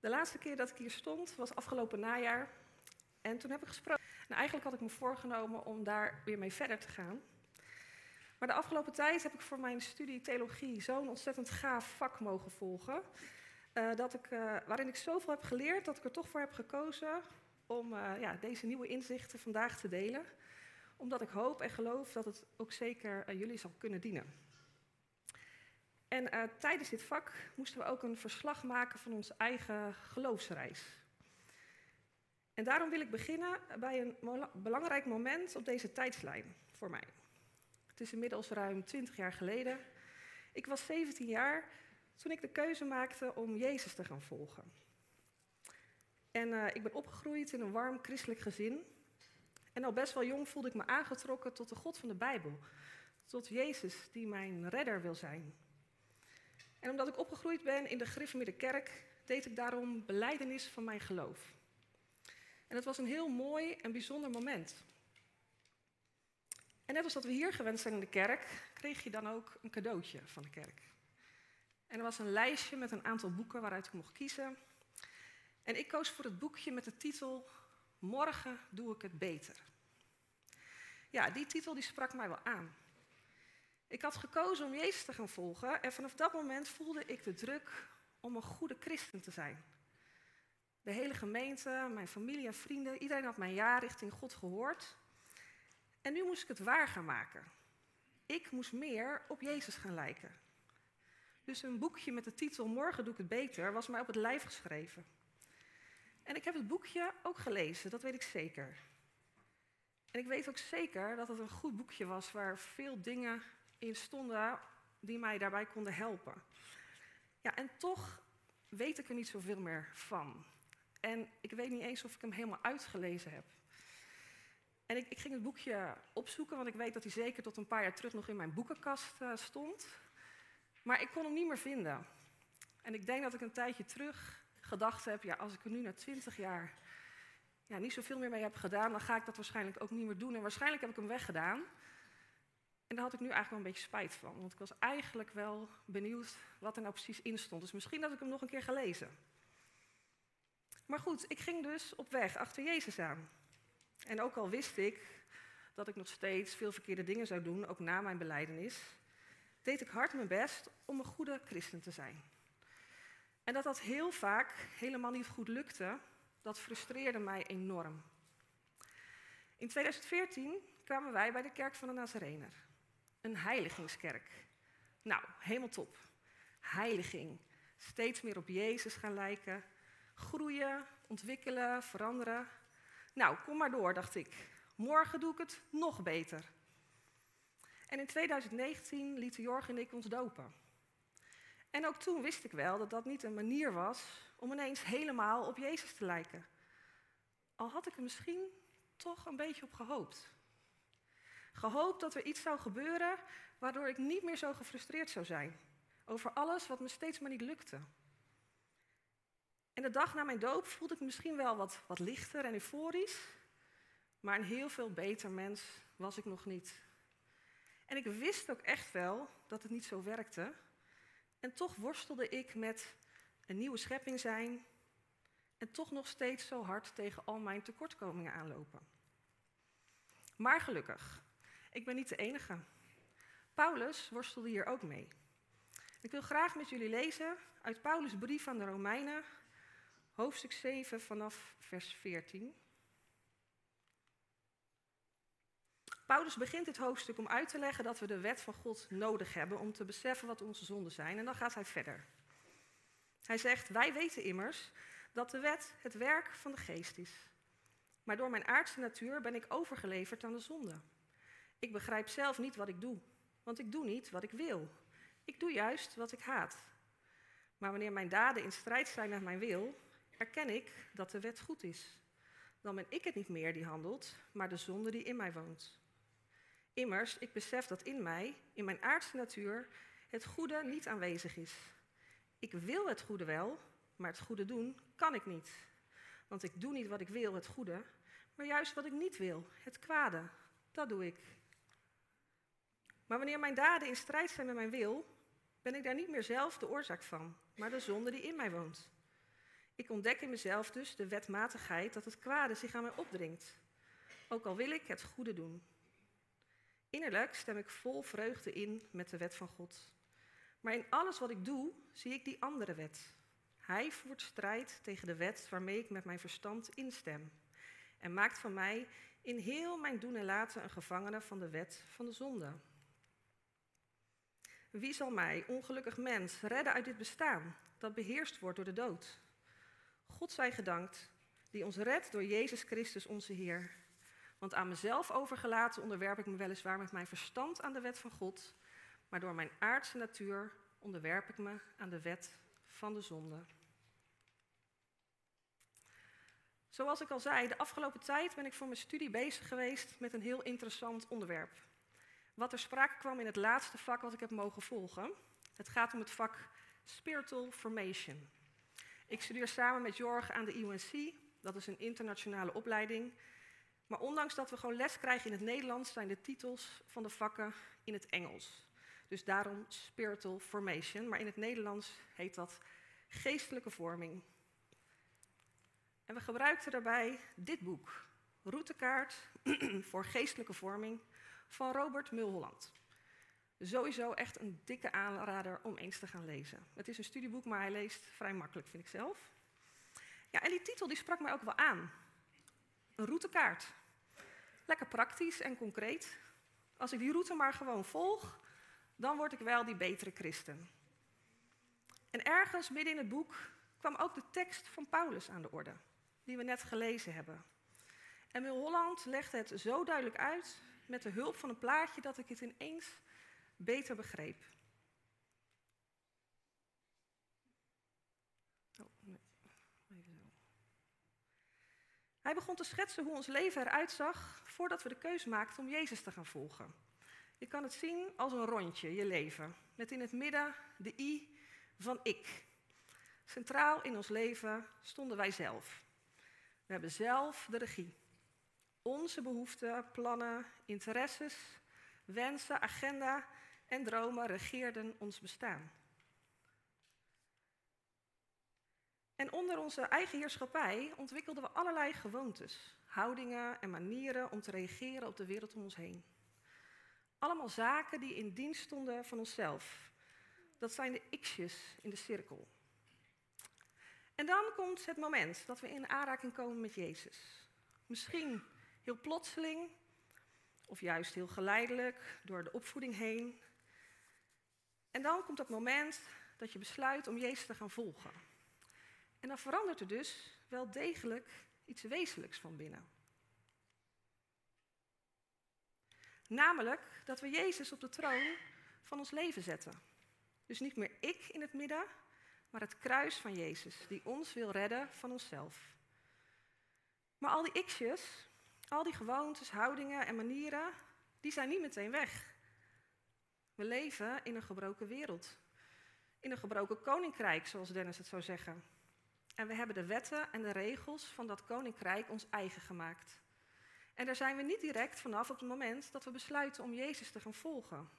De laatste keer dat ik hier stond was afgelopen najaar. En toen heb ik gesproken. En eigenlijk had ik me voorgenomen om daar weer mee verder te gaan. Maar de afgelopen tijd heb ik voor mijn studie theologie zo'n ontzettend gaaf vak mogen volgen. Uh, dat ik, uh, waarin ik zoveel heb geleerd dat ik er toch voor heb gekozen om uh, ja, deze nieuwe inzichten vandaag te delen. Omdat ik hoop en geloof dat het ook zeker jullie zal kunnen dienen. En tijdens dit vak moesten we ook een verslag maken van onze eigen geloofsreis. En daarom wil ik beginnen bij een belangrijk moment op deze tijdslijn voor mij. Het is inmiddels ruim 20 jaar geleden. Ik was 17 jaar toen ik de keuze maakte om Jezus te gaan volgen. En uh, ik ben opgegroeid in een warm christelijk gezin. En al best wel jong voelde ik me aangetrokken tot de God van de Bijbel. Tot Jezus, die mijn redder wil zijn. En omdat ik opgegroeid ben in de Griffemidde kerk, deed ik daarom beleidenis van mijn geloof. En het was een heel mooi en bijzonder moment. En net als dat we hier gewend zijn in de kerk, kreeg je dan ook een cadeautje van de kerk. En er was een lijstje met een aantal boeken waaruit ik mocht kiezen. En ik koos voor het boekje met de titel Morgen doe ik het beter. Ja, die titel die sprak mij wel aan. Ik had gekozen om Jezus te gaan volgen en vanaf dat moment voelde ik de druk om een goede christen te zijn. De hele gemeente, mijn familie en vrienden, iedereen had mijn ja richting God gehoord. En nu moest ik het waar gaan maken. Ik moest meer op Jezus gaan lijken. Dus een boekje met de titel Morgen doe ik het beter was mij op het lijf geschreven. En ik heb het boekje ook gelezen, dat weet ik zeker. En ik weet ook zeker dat het een goed boekje was waar veel dingen in stonden die mij daarbij konden helpen. Ja, en toch weet ik er niet zoveel meer van. En ik weet niet eens of ik hem helemaal uitgelezen heb. En ik, ik ging het boekje opzoeken, want ik weet dat hij zeker tot een paar jaar terug nog in mijn boekenkast uh, stond. Maar ik kon hem niet meer vinden. En ik denk dat ik een tijdje terug gedacht heb, ja, als ik er nu na twintig jaar ja, niet zoveel meer mee heb gedaan, dan ga ik dat waarschijnlijk ook niet meer doen. En waarschijnlijk heb ik hem weggedaan. En daar had ik nu eigenlijk wel een beetje spijt van. Want ik was eigenlijk wel benieuwd wat er nou precies in stond. Dus misschien had ik hem nog een keer gelezen. Maar goed, ik ging dus op weg achter Jezus aan. En ook al wist ik dat ik nog steeds veel verkeerde dingen zou doen, ook na mijn beleidenis, deed ik hard mijn best om een goede christen te zijn. En dat dat heel vaak helemaal niet goed lukte, dat frustreerde mij enorm. In 2014 kwamen wij bij de kerk van de Nazarener. Een heiligingskerk. Nou, helemaal top. Heiliging. Steeds meer op Jezus gaan lijken. Groeien, ontwikkelen, veranderen. Nou, kom maar door, dacht ik. Morgen doe ik het nog beter. En in 2019 lieten Jorg en ik ons dopen. En ook toen wist ik wel dat dat niet een manier was om ineens helemaal op Jezus te lijken. Al had ik er misschien toch een beetje op gehoopt. Gehoopt dat er iets zou gebeuren waardoor ik niet meer zo gefrustreerd zou zijn over alles wat me steeds maar niet lukte. En de dag na mijn doop voelde ik me misschien wel wat, wat lichter en euforisch, maar een heel veel beter mens was ik nog niet. En ik wist ook echt wel dat het niet zo werkte. En toch worstelde ik met een nieuwe schepping zijn en toch nog steeds zo hard tegen al mijn tekortkomingen aanlopen. Maar gelukkig, ik ben niet de enige. Paulus worstelde hier ook mee. Ik wil graag met jullie lezen uit Paulus' brief aan de Romeinen, hoofdstuk 7 vanaf vers 14. Paulus begint dit hoofdstuk om uit te leggen dat we de wet van God nodig hebben om te beseffen wat onze zonden zijn. En dan gaat hij verder. Hij zegt, wij weten immers dat de wet het werk van de geest is. Maar door mijn aardse natuur ben ik overgeleverd aan de zonde. Ik begrijp zelf niet wat ik doe, want ik doe niet wat ik wil. Ik doe juist wat ik haat. Maar wanneer mijn daden in strijd zijn met mijn wil, erken ik dat de wet goed is. Dan ben ik het niet meer die handelt, maar de zonde die in mij woont. Immers, ik besef dat in mij, in mijn aardse natuur, het goede niet aanwezig is. Ik wil het goede wel, maar het goede doen kan ik niet. Want ik doe niet wat ik wil, het goede, maar juist wat ik niet wil, het kwade. Dat doe ik. Maar wanneer mijn daden in strijd zijn met mijn wil, Ben ik daar niet meer zelf de oorzaak van, maar de zonde die in mij woont? Ik ontdek in mezelf dus de wetmatigheid dat het kwade zich aan mij opdringt, ook al wil ik het goede doen. Innerlijk stem ik vol vreugde in met de wet van God. Maar in alles wat ik doe, zie ik die andere wet. Hij voert strijd tegen de wet waarmee ik met mijn verstand instem. En maakt van mij in heel mijn doen en laten een gevangene van de wet van de zonde. Wie zal mij, ongelukkig mens, redden uit dit bestaan dat beheerst wordt door de dood? God zij gedankt, die ons redt door Jezus Christus onze Heer. Want aan mezelf overgelaten onderwerp ik me weliswaar met mijn verstand aan de wet van God, maar door mijn aardse natuur onderwerp ik me aan de wet van de zonde. Zoals ik al zei, de afgelopen tijd ben ik voor mijn studie bezig geweest met een heel interessant onderwerp. Wat er sprake kwam in het laatste vak wat ik heb mogen volgen. Het gaat om het vak Spiritual Formation. Ik studeer samen met Jorg aan de UNC. Dat is een internationale opleiding. Maar ondanks dat we gewoon les krijgen in het Nederlands, zijn de titels van de vakken in het Engels. Dus daarom Spiritual Formation. Maar in het Nederlands heet dat geestelijke vorming. En we gebruikten daarbij dit boek, Routekaart voor geestelijke vorming van Robert Mulholland. Sowieso echt een dikke aanrader om eens te gaan lezen. Het is een studieboek, maar hij leest vrij makkelijk, vind ik zelf. Ja, en die titel die sprak mij ook wel aan. Een routekaart. Lekker praktisch en concreet. Als ik die route maar gewoon volg, dan word ik wel die betere christen. En ergens midden in het boek kwam ook de tekst van Paulus aan de orde, die we net gelezen hebben. En Mulholland legde het zo duidelijk uit met de hulp van een plaatje dat ik het ineens beter begreep. Oh, nee. Hij begon te schetsen hoe ons leven eruit zag voordat we de keuze maakten om Jezus te gaan volgen. Je kan het zien als een rondje, je leven, met in het midden de I van ik. Centraal in ons leven stonden wij zelf. We hebben zelf de regie. Onze behoeften, plannen, interesses, wensen, agenda en dromen regeerden ons bestaan. En onder onze eigen heerschappij ontwikkelden we allerlei gewoontes, houdingen en manieren om te reageren op de wereld om ons heen. Allemaal zaken die in dienst stonden van onszelf. Dat zijn de x'jes in de cirkel. En dan komt het moment dat we in aanraking komen met Jezus. Misschien heel plotseling, of juist heel geleidelijk door de opvoeding heen. En dan komt dat moment dat je besluit om Jezus te gaan volgen. En dan verandert er dus wel degelijk iets wezenlijks van binnen. Namelijk dat we Jezus op de troon van ons leven zetten. Dus niet meer ik in het midden, maar het kruis van Jezus, die ons wil redden van onszelf. Maar al die x'jes, al die gewoontes, houdingen en manieren, die zijn niet meteen weg. We leven in een gebroken wereld. In een gebroken koninkrijk, zoals Dennis het zou zeggen. En we hebben de wetten en de regels van dat koninkrijk ons eigen gemaakt. En daar zijn we niet direct vanaf op het moment dat we besluiten om Jezus te gaan volgen.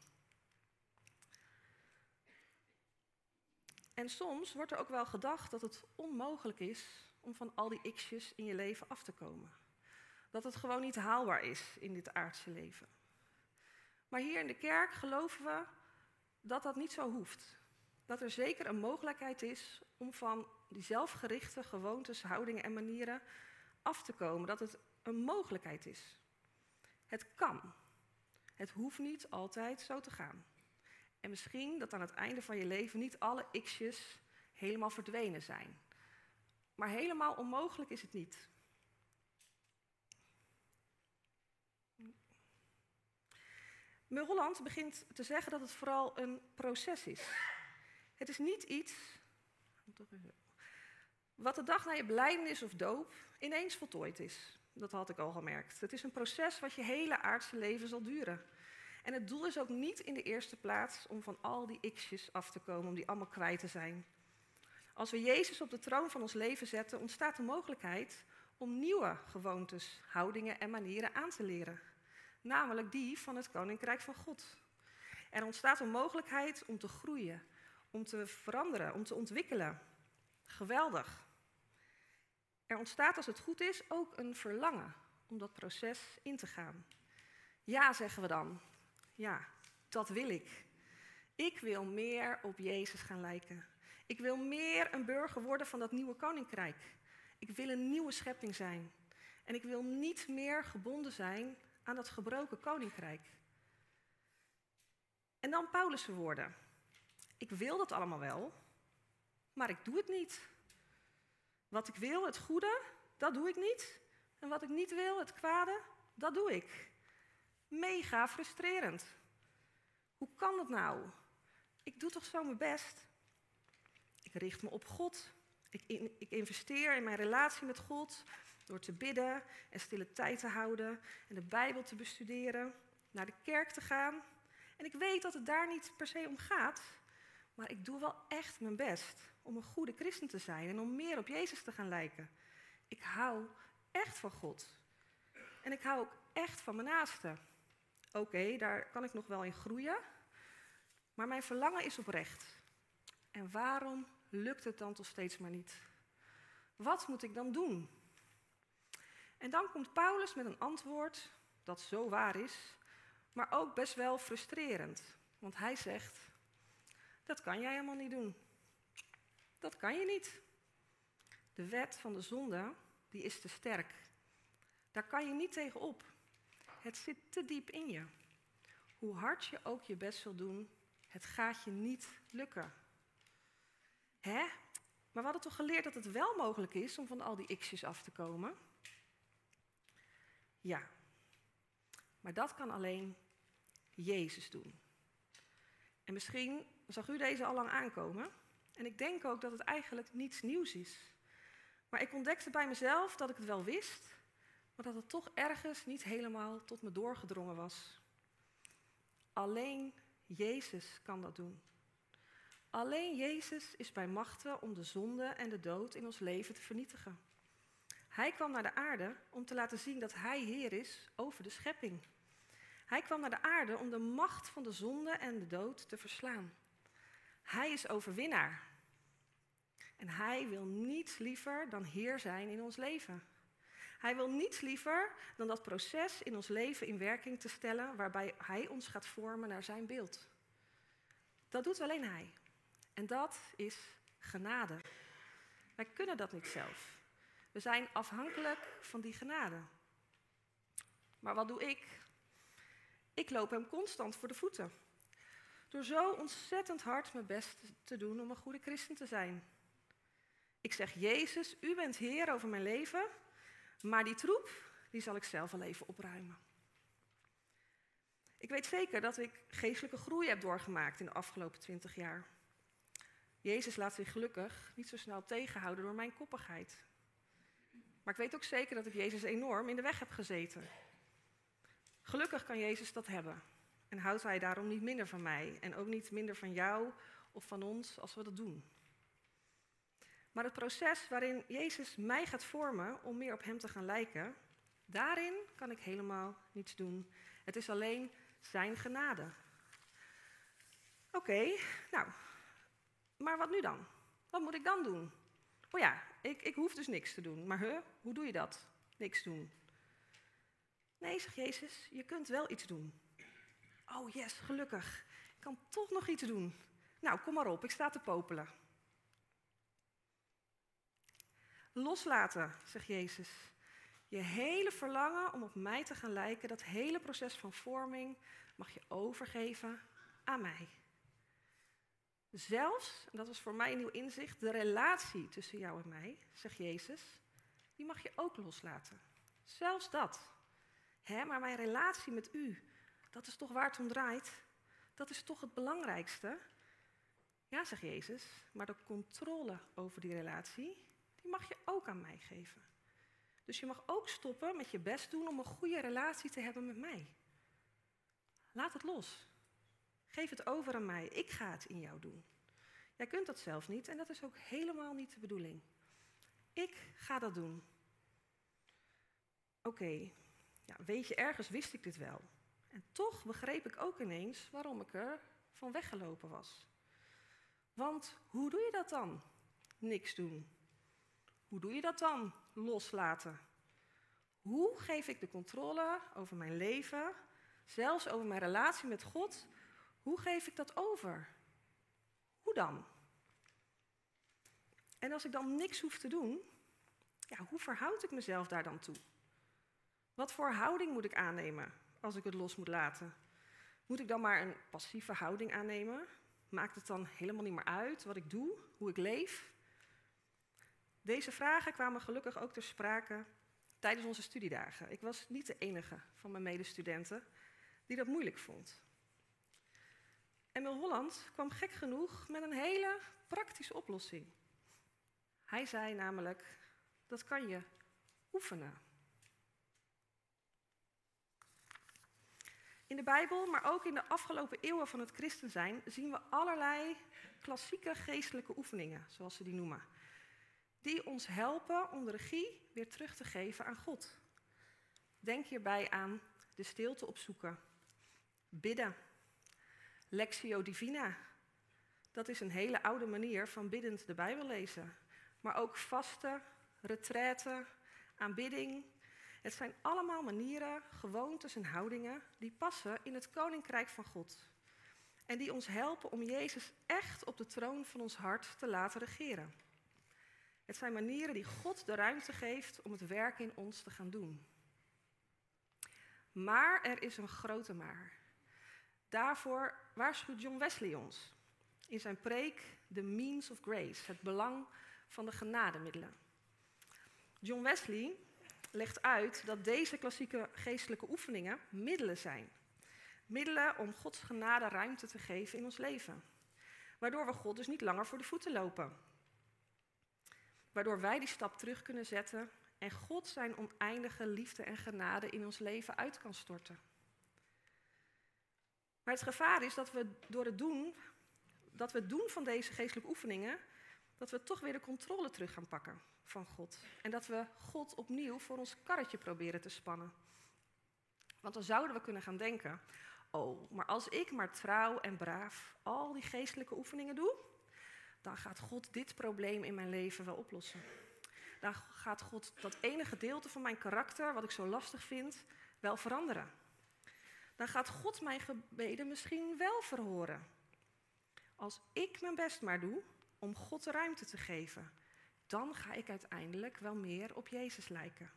En soms wordt er ook wel gedacht dat het onmogelijk is om van al die x'jes in je leven af te komen. Dat het gewoon niet haalbaar is in dit aardse leven. Maar hier in de kerk geloven we dat dat niet zo hoeft. Dat er zeker een mogelijkheid is om van die zelfgerichte gewoontes, houdingen en manieren af te komen. Dat het een mogelijkheid is. Het kan. Het hoeft niet altijd zo te gaan. En misschien dat aan het einde van je leven niet alle x'jes helemaal verdwenen zijn. Maar helemaal onmogelijk is het niet. Mulholland begint te zeggen dat het vooral een proces is. Het is niet iets wat de dag na je belijdenis of doop ineens voltooid is. Dat had ik al gemerkt. Het is een proces wat je hele aardse leven zal duren. En het doel is ook niet in de eerste plaats om van al die x'jes af te komen, om die allemaal kwijt te zijn. Als we Jezus op de troon van ons leven zetten, ontstaat de mogelijkheid om nieuwe gewoontes, houdingen en manieren aan te leren. Namelijk die van het Koninkrijk van God. Er ontstaat een mogelijkheid om te groeien, om te veranderen, om te ontwikkelen. Geweldig. Er ontstaat als het goed is ook een verlangen om dat proces in te gaan. Ja, zeggen we dan. Ja, dat wil ik. Ik wil meer op Jezus gaan lijken. Ik wil meer een burger worden van dat nieuwe koninkrijk. Ik wil een nieuwe schepping zijn. En ik wil niet meer gebonden zijn aan dat gebroken koninkrijk. En dan Paulus' woorden. Ik wil dat allemaal wel, maar ik doe het niet. Wat ik wil, het goede, dat doe ik niet. En wat ik niet wil, het kwade, dat doe ik. Mega frustrerend. Hoe kan dat nou? Ik doe toch zo mijn best. Ik richt me op God. Ik, ik investeer in mijn relatie met God door te bidden en stille tijd te houden en de Bijbel te bestuderen, naar de kerk te gaan. En ik weet dat het daar niet per se om gaat, maar ik doe wel echt mijn best om een goede christen te zijn en om meer op Jezus te gaan lijken. Ik hou echt van God. En ik hou ook echt van mijn naaste. Oké, daar kan ik nog wel in groeien, maar mijn verlangen is oprecht. En waarom lukt het dan toch steeds maar niet? Wat moet ik dan doen? En dan komt Paulus met een antwoord dat zo waar is, maar ook best wel frustrerend. Want hij zegt, dat kan jij helemaal niet doen. Dat kan je niet. De wet van de zonde, die is te sterk. Daar kan je niet tegen op. Het zit te diep in je. Hoe hard je ook je best wil doen, het gaat je niet lukken. Hè? Maar we hadden toch geleerd dat het wel mogelijk is om van al die x'jes af te komen? Ja. Maar dat kan alleen Jezus doen. En misschien zag u deze al lang aankomen. En ik denk ook dat het eigenlijk niets nieuws is. Maar ik ontdekte bij mezelf dat ik het wel wist, maar dat het toch ergens niet helemaal tot me doorgedrongen was. Alleen Jezus kan dat doen. Alleen Jezus is bij machten om de zonde en de dood in ons leven te vernietigen. Hij kwam naar de aarde om te laten zien dat Hij Heer is over de schepping. Hij kwam naar de aarde om de macht van de zonde en de dood te verslaan. Hij is overwinnaar. En Hij wil niets liever dan Heer zijn in ons leven. Hij wil niets liever dan dat proces in ons leven in werking te stellen waarbij Hij ons gaat vormen naar Zijn beeld. Dat doet alleen Hij. En dat is genade. Wij kunnen dat niet zelf. We zijn afhankelijk van die genade. Maar wat doe ik? Ik loop hem constant voor de voeten. Door zo ontzettend hard mijn best te doen om een goede christen te zijn. Ik zeg, Jezus, u bent Heer over mijn leven, maar die troep, die zal ik zelf wel even opruimen. Ik weet zeker dat ik geestelijke groei heb doorgemaakt in de afgelopen twintig jaar. Jezus laat zich gelukkig niet zo snel tegenhouden door mijn koppigheid. Maar ik weet ook zeker dat ik Jezus enorm in de weg heb gezeten. Gelukkig kan Jezus dat hebben. En houdt Hij daarom niet minder van mij. En ook niet minder van jou of van ons als we dat doen. Maar het proces waarin Jezus mij gaat vormen om meer op Hem te gaan lijken, daarin kan ik helemaal niets doen. Het is alleen Zijn genade. Oké, nou, maar wat nu dan? Wat moet ik dan doen? Oh ja, ik, ik hoef dus niks te doen. Maar huh, hoe doe je dat? Niks doen. Nee, zegt Jezus, je kunt wel iets doen. Oh yes, gelukkig. Ik kan toch nog iets doen. Nou, kom maar op, ik sta te popelen. Loslaten, zegt Jezus. Je hele verlangen om op mij te gaan lijken, dat hele proces van vorming, mag je overgeven aan mij. Zelfs, en dat was voor mij een nieuw inzicht, de relatie tussen jou en mij, zegt Jezus, die mag je ook loslaten. Zelfs dat. Hè, maar mijn relatie met u, dat is toch waar het om draait? Dat is toch het belangrijkste? Ja, zegt Jezus, maar de controle over die relatie, die mag je ook aan mij geven. Dus je mag ook stoppen met je best doen om een goede relatie te hebben met mij. Laat het los. Geef het over aan mij. Ik ga het in jou doen. Jij kunt dat zelf niet en dat is ook helemaal niet de bedoeling. Ik ga dat doen. Oké, ja, weet je, ergens wist ik dit wel. En toch begreep ik ook ineens waarom ik er van weggelopen was. Want hoe doe je dat dan? Niks doen. Hoe doe je dat dan? Loslaten. Hoe geef ik de controle over mijn leven, zelfs over mijn relatie met God? Hoe geef ik dat over? Hoe dan? En als ik dan niks hoef te doen, ja, hoe verhoud ik mezelf daar dan toe? Wat voor houding moet ik aannemen als ik het los moet laten? Moet ik dan maar een passieve houding aannemen? Maakt het dan helemaal niet meer uit wat ik doe, hoe ik leef? Deze vragen kwamen gelukkig ook ter sprake tijdens onze studiedagen. Ik was niet de enige van mijn medestudenten die dat moeilijk vond. Emil Holland kwam gek genoeg met een hele praktische oplossing. Hij zei namelijk, dat kan je oefenen. In de Bijbel, maar ook in de afgelopen eeuwen van het christen zijn, zien we allerlei klassieke geestelijke oefeningen, zoals ze die noemen. Die ons helpen om de regie weer terug te geven aan God. Denk hierbij aan de stilte opzoeken, bidden, Lectio Divina. Dat is een hele oude manier van biddend de Bijbel lezen. Maar ook vasten, retraite, aanbidding. Het zijn allemaal manieren, gewoontes en houdingen die passen in het koninkrijk van God. En die ons helpen om Jezus echt op de troon van ons hart te laten regeren. Het zijn manieren die God de ruimte geeft om het werk in ons te gaan doen. Maar er is een grote maar. Daarvoor waarschuwt John Wesley ons in zijn preek The Means of Grace, het belang van de genademiddelen. John Wesley legt uit dat deze klassieke geestelijke oefeningen middelen zijn. Middelen om Gods genade ruimte te geven in ons leven. Waardoor we God dus niet langer voor de voeten lopen. Waardoor wij die stap terug kunnen zetten en God zijn oneindige liefde en genade in ons leven uit kan storten. Maar het gevaar is dat we door het doen, dat we doen van deze geestelijke oefeningen, dat we toch weer de controle terug gaan pakken van God. En dat we God opnieuw voor ons karretje proberen te spannen. Want dan zouden we kunnen gaan denken, oh, maar als ik maar trouw en braaf al die geestelijke oefeningen doe, dan gaat God dit probleem in mijn leven wel oplossen. Dan gaat God dat ene gedeelte van mijn karakter, wat ik zo lastig vind, wel veranderen dan gaat God mijn gebeden misschien wel verhoren. Als ik mijn best maar doe om God de ruimte te geven, dan ga ik uiteindelijk wel meer op Jezus lijken.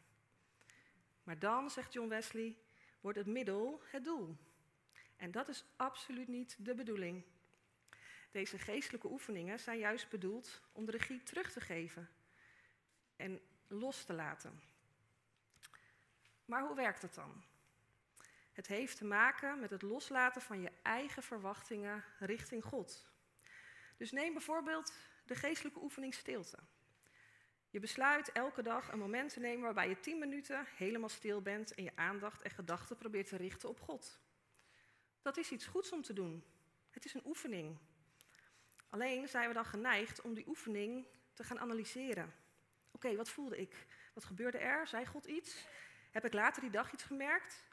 Maar dan, zegt John Wesley, wordt het middel het doel. En dat is absoluut niet de bedoeling. Deze geestelijke oefeningen zijn juist bedoeld om de regie terug te geven en los te laten. Maar hoe werkt het dan? Het heeft te maken met het loslaten van je eigen verwachtingen richting God. Dus neem bijvoorbeeld de geestelijke oefening stilte. Je besluit elke dag een moment te nemen waarbij je tien minuten helemaal stil bent en je aandacht en gedachten probeert te richten op God. Dat is iets goeds om te doen. Het is een oefening. Alleen zijn we dan geneigd om die oefening te gaan analyseren. Oké, wat voelde ik? Wat gebeurde er? Zei God iets? Heb ik later die dag iets gemerkt?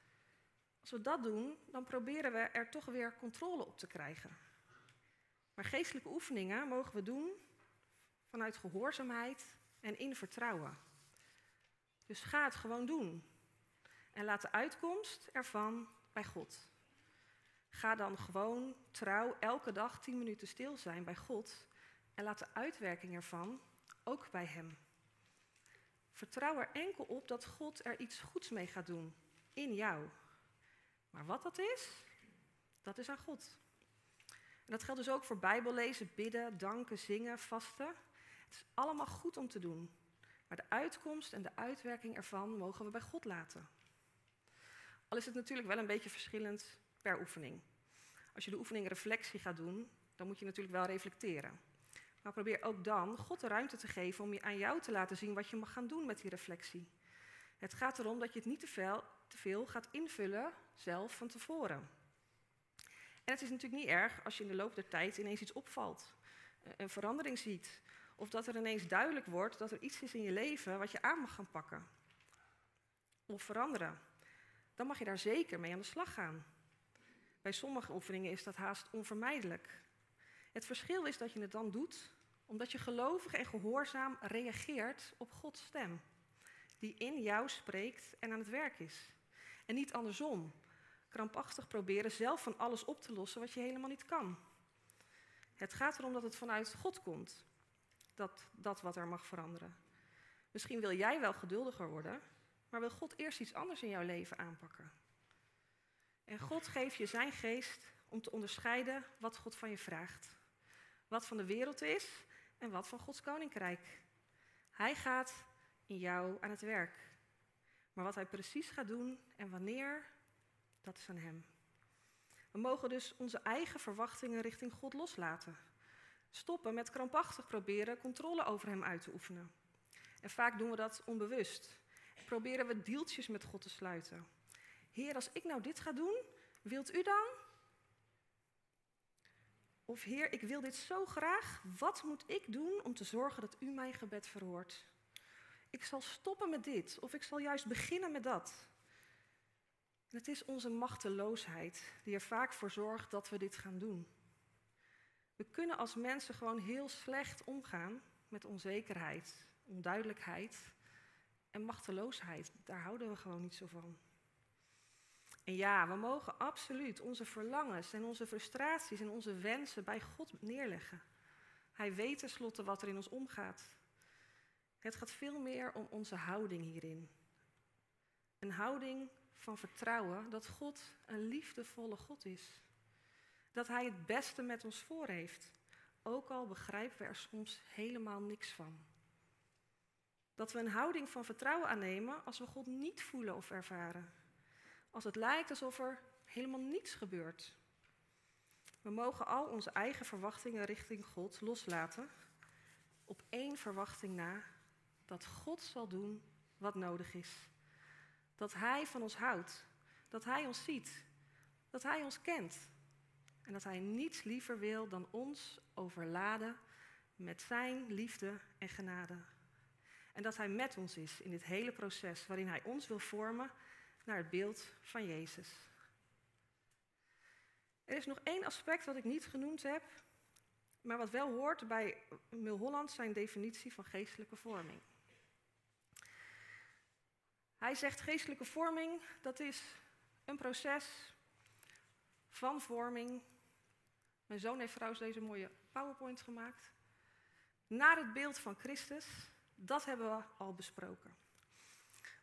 Als we dat doen, dan proberen we er toch weer controle op te krijgen. Maar geestelijke oefeningen mogen we doen vanuit gehoorzaamheid en in vertrouwen. Dus ga het gewoon doen. En laat de uitkomst ervan bij God. Ga dan gewoon trouw elke dag tien minuten stil zijn bij God en laat de uitwerking ervan ook bij Hem. Vertrouw er enkel op dat God er iets goeds mee gaat doen in jou. Maar wat dat is, dat is aan God. En dat geldt dus ook voor Bijbellezen, bidden, danken, zingen, vasten. Het is allemaal goed om te doen. Maar de uitkomst en de uitwerking ervan mogen we bij God laten. Al is het natuurlijk wel een beetje verschillend per oefening. Als je de oefening reflectie gaat doen, dan moet je natuurlijk wel reflecteren. Maar probeer ook dan God de ruimte te geven om je aan jou te laten zien wat je mag gaan doen met die reflectie. Het gaat erom dat je het niet te veel, te veel gaat invullen zelf van tevoren. En het is natuurlijk niet erg als je in de loop der tijd ineens iets opvalt, eh, een verandering ziet, of dat er ineens duidelijk wordt dat er iets is in je leven wat je aan mag gaan pakken of veranderen. Dan mag je daar zeker mee aan de slag gaan. Bij sommige oefeningen is dat haast onvermijdelijk. Het verschil is dat je het dan doet omdat je gelovig en gehoorzaam reageert op Gods stem, die in jou spreekt en aan het werk is. En niet andersom, krampachtig proberen zelf van alles op te lossen wat je helemaal niet kan. Het gaat erom dat het vanuit God komt, dat, dat wat er mag veranderen. Misschien wil jij wel geduldiger worden, maar wil God eerst iets anders in jouw leven aanpakken. En God geeft je zijn geest om te onderscheiden wat God van je vraagt. Wat van de wereld is en wat van Gods koninkrijk. Hij gaat in jou aan het werk. Maar wat hij precies gaat doen en wanneer, dat is aan hem. We mogen dus onze eigen verwachtingen richting God loslaten. Stoppen met krampachtig proberen controle over hem uit te oefenen. En vaak doen we dat onbewust. Proberen we deeltjes met God te sluiten. Heer, als ik nou dit ga doen, wilt u dan? Of Heer, ik wil dit zo graag. Wat moet ik doen om te zorgen dat u mijn gebed verhoort? Ik zal stoppen met dit, of ik zal juist beginnen met dat. het is onze machteloosheid die er vaak voor zorgt dat we dit gaan doen. We kunnen als mensen gewoon heel slecht omgaan met onzekerheid, onduidelijkheid en machteloosheid. Daar houden we gewoon niet zo van. En ja, we mogen absoluut onze verlangens en onze frustraties en onze wensen bij God neerleggen. Hij weet tenslotte wat er in ons omgaat. Het gaat veel meer om onze houding hierin. Een houding van vertrouwen dat God een liefdevolle God is. Dat Hij het beste met ons voor heeft, ook al begrijpen we er soms helemaal niks van. Dat we een houding van vertrouwen aannemen als we God niet voelen of ervaren. Als het lijkt alsof er helemaal niets gebeurt. We mogen al onze eigen verwachtingen richting God loslaten. Op één verwachting na dat God zal doen wat nodig is. Dat Hij van ons houdt. Dat Hij ons ziet. Dat Hij ons kent. En dat Hij niets liever wil dan ons overladen met Zijn liefde en genade. En dat Hij met ons is in dit hele proces waarin Hij ons wil vormen naar het beeld van Jezus. Er is nog één aspect wat ik niet genoemd heb, maar wat wel hoort bij Mulholland zijn definitie van geestelijke vorming. Hij zegt geestelijke vorming, dat is een proces van vorming. Mijn zoon heeft trouwens deze mooie PowerPoint gemaakt. Naar het beeld van Christus, dat hebben we al besproken.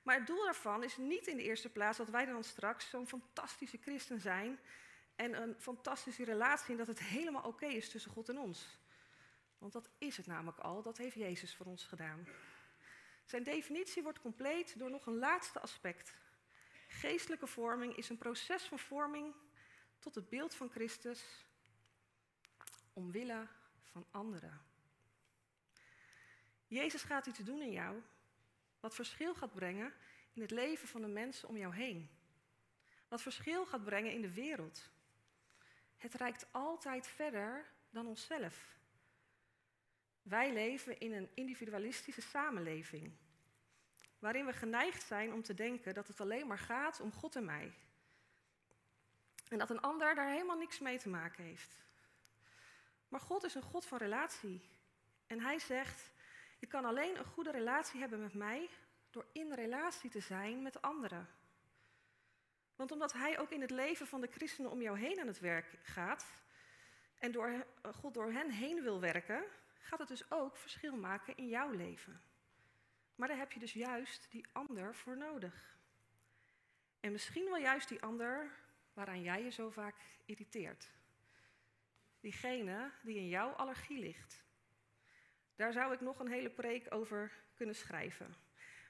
Maar het doel daarvan is niet in de eerste plaats dat wij dan straks zo'n fantastische christen zijn en een fantastische relatie en dat het helemaal oké is tussen God en ons. Want dat is het namelijk al, dat heeft Jezus voor ons gedaan. Zijn definitie wordt compleet door nog een laatste aspect. Geestelijke vorming is een proces van vorming tot het beeld van Christus omwille van anderen. Jezus gaat iets doen in jou wat verschil gaat brengen in het leven van de mensen om jou heen. Wat verschil gaat brengen in de wereld. Het reikt altijd verder dan onszelf. Wij leven in een individualistische samenleving, waarin we geneigd zijn om te denken dat het alleen maar gaat om God en mij. En dat een ander daar helemaal niks mee te maken heeft. Maar God is een God van relatie. En hij zegt, je kan alleen een goede relatie hebben met mij door in relatie te zijn met anderen. Want omdat Hij ook in het leven van de christenen om jou heen aan het werk gaat en door, eh, God door hen heen wil werken, gaat het dus ook verschil maken in jouw leven. Maar daar heb je dus juist die ander voor nodig. En misschien wel juist die ander waaraan jij je zo vaak irriteert. Diegene die in jouw allergie ligt. Daar zou ik nog een hele preek over kunnen schrijven.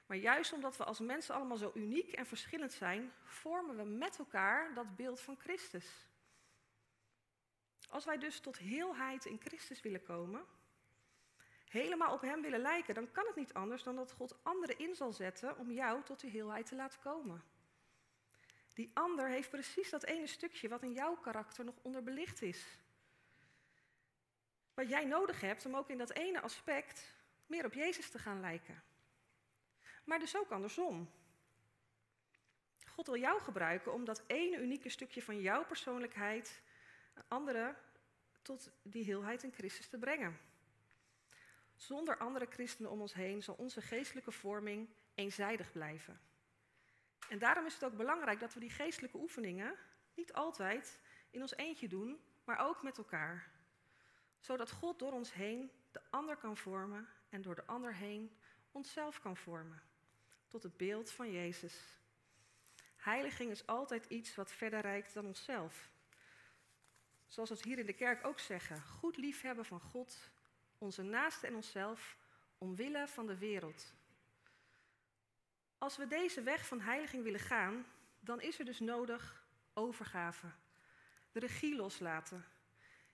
Maar juist omdat we als mensen allemaal zo uniek en verschillend zijn, vormen we met elkaar dat beeld van Christus. Als wij dus tot heelheid in Christus willen komen, helemaal op Hem willen lijken, dan kan het niet anders dan dat God anderen in zal zetten om jou tot die heelheid te laten komen. Die ander heeft precies dat ene stukje wat in jouw karakter nog onderbelicht is. Wat jij nodig hebt om ook in dat ene aspect meer op Jezus te gaan lijken. Maar dus ook andersom. God wil jou gebruiken om dat ene unieke stukje van jouw persoonlijkheid anderen tot die heelheid in Christus te brengen. Zonder andere christenen om ons heen zal onze geestelijke vorming eenzijdig blijven. En daarom is het ook belangrijk dat we die geestelijke oefeningen niet altijd in ons eentje doen, maar ook met elkaar. Zodat God door ons heen de ander kan vormen en door de ander heen onszelf kan vormen. Tot het beeld van Jezus. Heiliging is altijd iets wat verder reikt dan onszelf. Zoals we het hier in de kerk ook zeggen: goed liefhebben van God, onze naaste en onszelf, omwille van de wereld. Als we deze weg van heiliging willen gaan, dan is er dus nodig overgave. De regie loslaten.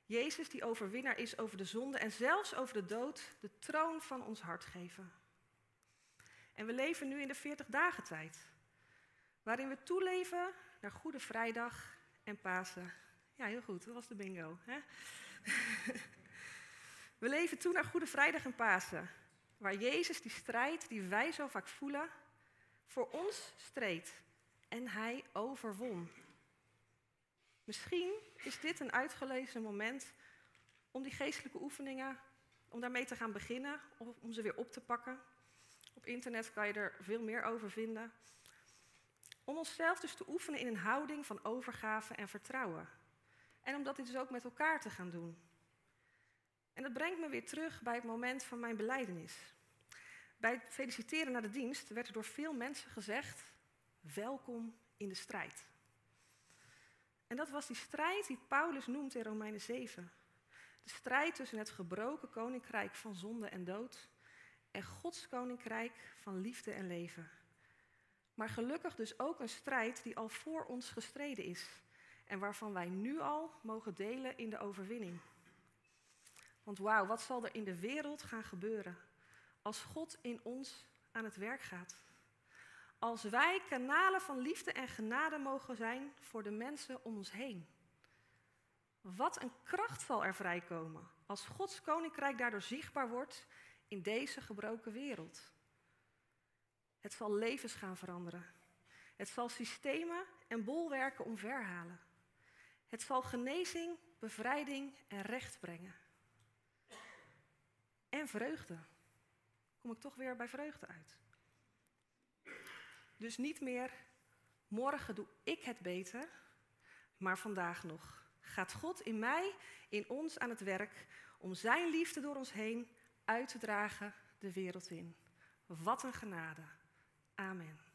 Jezus die overwinnaar is over de zonde en zelfs over de dood, de troon van ons hart geven. En we leven nu in de 40 dagen tijd, waarin we toeleven naar Goede Vrijdag en Pasen. Ja, heel goed, dat was de bingo. Hè? we leven toe naar Goede Vrijdag en Pasen, waar Jezus die strijd die wij zo vaak voelen, voor ons streed en hij overwon. Misschien is dit een uitgelezen moment om die geestelijke oefeningen, om daarmee te gaan beginnen, of om ze weer op te pakken. Op internet kan je er veel meer over vinden. Om onszelf dus te oefenen in een houding van overgave en vertrouwen. En om dat dus ook met elkaar te gaan doen. En dat brengt me weer terug bij het moment van mijn beleidenis. Bij het feliciteren naar de dienst werd er door veel mensen gezegd: welkom in de strijd. En dat was die strijd die Paulus noemt in Romeinen 7. De strijd tussen het gebroken koninkrijk van zonde en dood en Gods koninkrijk van liefde en leven. Maar gelukkig dus ook een strijd die al voor ons gestreden is en waarvan wij nu al mogen delen in de overwinning. Want wauw, wat zal er in de wereld gaan gebeuren als God in ons aan het werk gaat? Als wij kanalen van liefde en genade mogen zijn voor de mensen om ons heen. Wat een kracht zal er vrijkomen als Gods koninkrijk daardoor zichtbaar wordt in deze gebroken wereld. Het zal levens gaan veranderen. Het zal systemen en bolwerken omverhalen. Het zal genezing, bevrijding en recht brengen. En vreugde. Kom ik toch weer bij vreugde uit. Dus niet meer, morgen doe ik het beter, maar vandaag nog. Gaat God in mij, in ons aan het werk om Zijn liefde door ons heen uit te dragen de wereld in. Wat een genade. Amen.